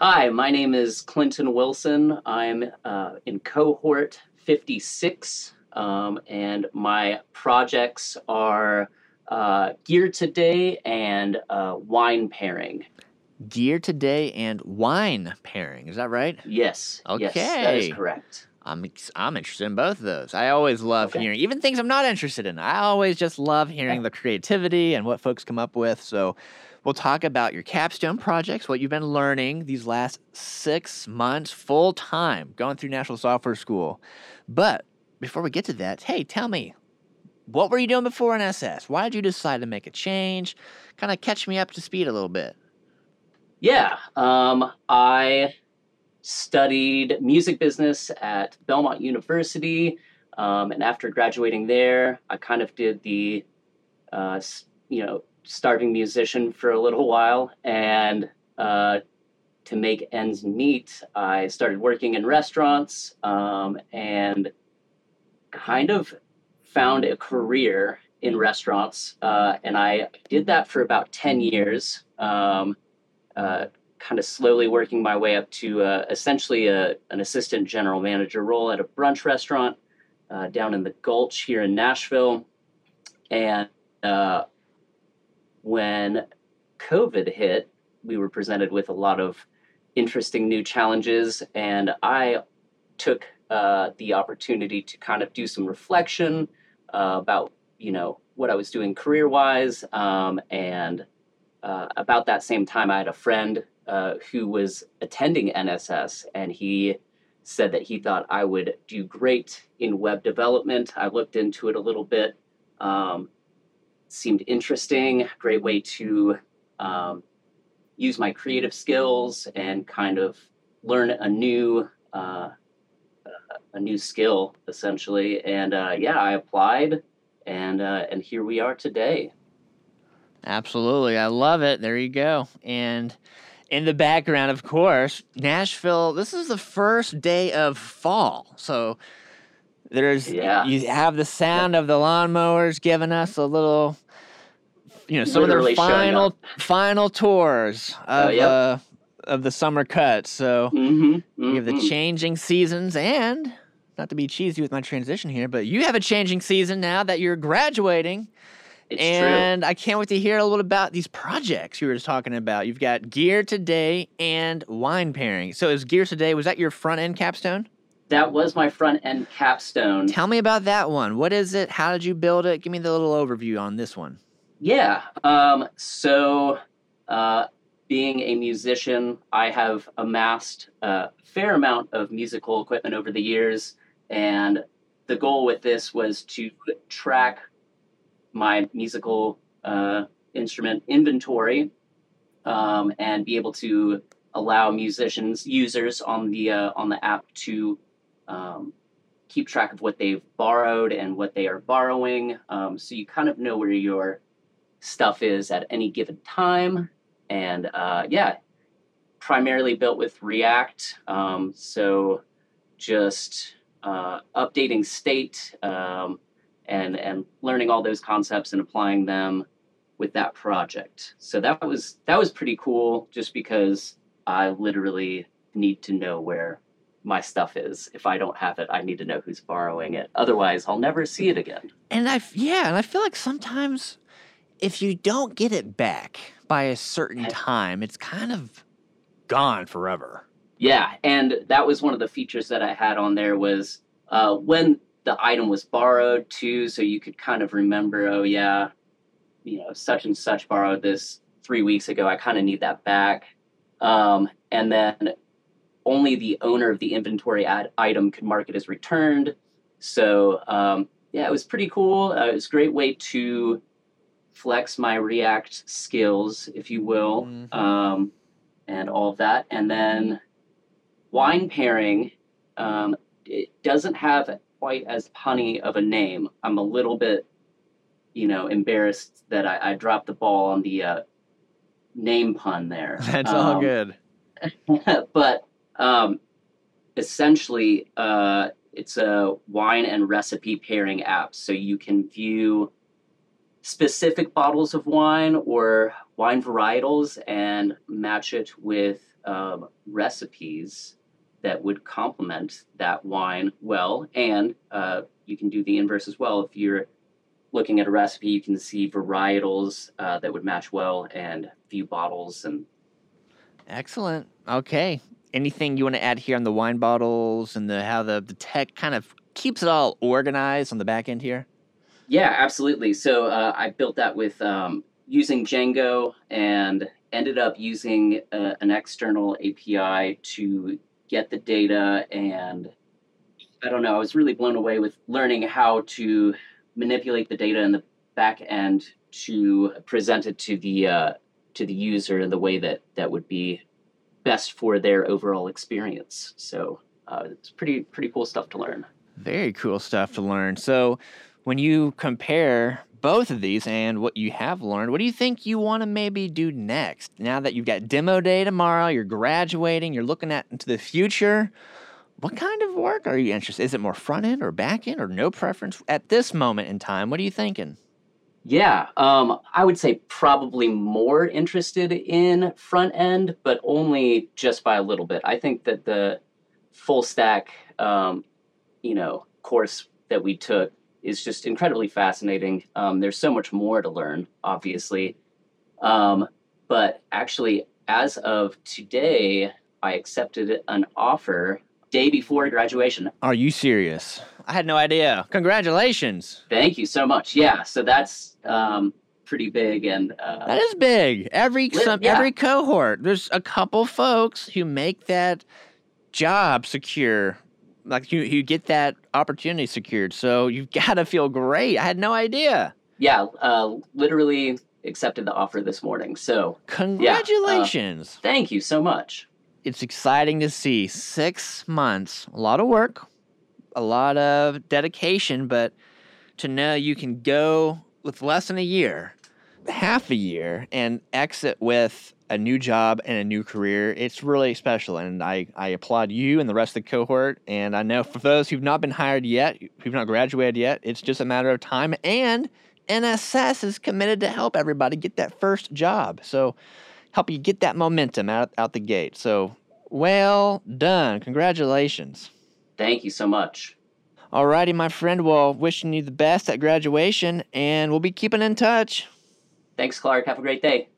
Hi, my name is Clinton Wilson. I'm uh, in cohort 56, um, and my projects are uh, gear today and uh, wine pairing. Gear today and wine pairing. Is that right? Yes. Yes, that is Okay. correct. I'm I'm interested in both of those. I always love Okay. hearing even things I'm not interested in. I always just love hearing the creativity and what folks come up with. So we'll talk about your capstone projects, what you've been learning these last six months full time going through Nashville Software School. But before we get to that, hey, tell me, what were you doing before NSS? Why did you decide to make a change? Kind of catch me up to speed a little bit. Yeah, um, I studied music business at Belmont University, um, and after graduating there, I kind of did the, uh, you know, starving musician for a little while, and uh, to make ends meet, I started working in restaurants, um, and kind of found a career in restaurants, uh, and I did that for about ten years. Um, uh, kind of slowly working my way up to uh, essentially a, an assistant general manager role at a brunch restaurant uh, down in the Gulch here in Nashville. And uh, when COVID hit, we were presented with a lot of interesting new challenges, and I took uh, the opportunity to kind of do some reflection uh, about you know what I was doing career wise, um, and uh, about that same time, I had a friend uh, who was attending NSS, and he said that he thought I would do great in web development. I looked into it a little bit. Um, seemed interesting. Great way to um, use my creative skills and kind of learn a new uh, a new skill essentially. And uh, yeah, I applied, and uh, and here we are today. Absolutely. I love it. There you go. And in the background, of course, Nashville, this is the first day of fall. So there's, Yeah. you have the sound of the lawnmowers giving us a little, you know, some of Literally their showing final, final tours of, Oh, yep. uh, of the summer cut. So Mm-hmm, we have the changing seasons and not to be cheesy with my transition here, but you have a changing season now that you're graduating. It's and I can't wait to hear a little about these projects you were just talking about. You've got Gear Today and Wine Pairing. So is Gear Today, was that your front end capstone? That was my front end capstone. Tell me about that one. What is it? How did you build it? Give me the little overview on this one. Yeah. Um, so, uh, being a musician, I have amassed a fair amount of musical equipment over the years. And the goal with this was to track my musical uh, instrument inventory um, and be able to allow musicians, users on the uh, on the app to um, keep track of what they've borrowed and what they are borrowing. Um, so you kind of know where your stuff is at any given time. And uh, yeah, primarily built with React. Um, so just uh, updating state um, and and learning all those concepts and applying them with that project. So that was that was pretty cool. Just because I literally need to know where my stuff is. If I don't have it, I need to know who's borrowing it. Otherwise, I'll never see it again. And I, yeah, and I feel like sometimes if you don't get it back by a certain time, it's kind of gone forever. Yeah, and that was one of the features that I had on there was uh, when the item was borrowed too, so you could kind of remember, oh yeah, you know, such and such borrowed this three weeks ago. I kind of need that back. Um, and then only the owner of the inventory ad- item could mark it as returned. So um, yeah, it was pretty cool. Uh, it was a great way to flex my React skills, if you will, Mhm. um, and all of that. And then wine pairing um, it doesn't have quite as punny of a name. I'm a little bit, you know, embarrassed that I, I dropped the ball on the uh, name pun there. That's all Um, good. but um, essentially, uh, it's a wine and recipe pairing app. So you can view specific bottles of wine or wine varietals and match it with um, recipes that would complement that wine well. And uh, you can do the inverse as well. If you're looking at a recipe, you can see varietals uh, that would match well and few bottles and Excellent. Okay. Anything you want to add here on the wine bottles and the how the, the tech kind of keeps it all organized on the back end here? Yeah, absolutely. So uh, I built that with um, using Django and ended up using uh, an external API to get the data. And I don't know, I was really blown away with learning how to manipulate the data in the back end to present it to the uh, to the user in the way that that would be best for their overall experience. So uh, it's pretty pretty cool stuff to learn. Very cool stuff to learn. So when you compare both of these and what you have learned, what do you think you want to maybe do next? Now that you've got demo day tomorrow, you're graduating, you're looking at into the future. What kind of work are you interested? Is it more front end or back end or no preference at this moment in time? What are you thinking? Yeah, um, I would say probably more interested in front end, but only just by a little bit. I think that the full stack, um, you know, course that we took is just incredibly fascinating. Um, there's so much more to learn, obviously, um, but actually, as of today, I accepted an offer day before graduation. Are you serious? I had no idea. Congratulations. Thank you so much. Yeah, so that's um, pretty big, and uh, That is big. Every Lit- some, yeah. every cohort, there's a couple folks who make that job secure. Like you, you get that opportunity secured. So you've got to feel great. I had no idea. yeah, uh, literally accepted the offer this morning. So Congratulations. thank you so much. it's exciting to see six months, a lot of work, a lot of dedication, but to know you can go with less than a year, half a year, and exit with a new job and a new career, it's really special. And I, I applaud you and the rest of the cohort. And I know for those who've not been hired yet, who've not graduated yet, it's just a matter of time. And NSS is committed to help everybody get that first job. So help you get that momentum out, out the gate. So well done. Congratulations. Thank you so much. Alrighty, my friend. Well, wishing you the best at graduation, and we'll be keeping in touch. Thanks, Clark. Have a great day.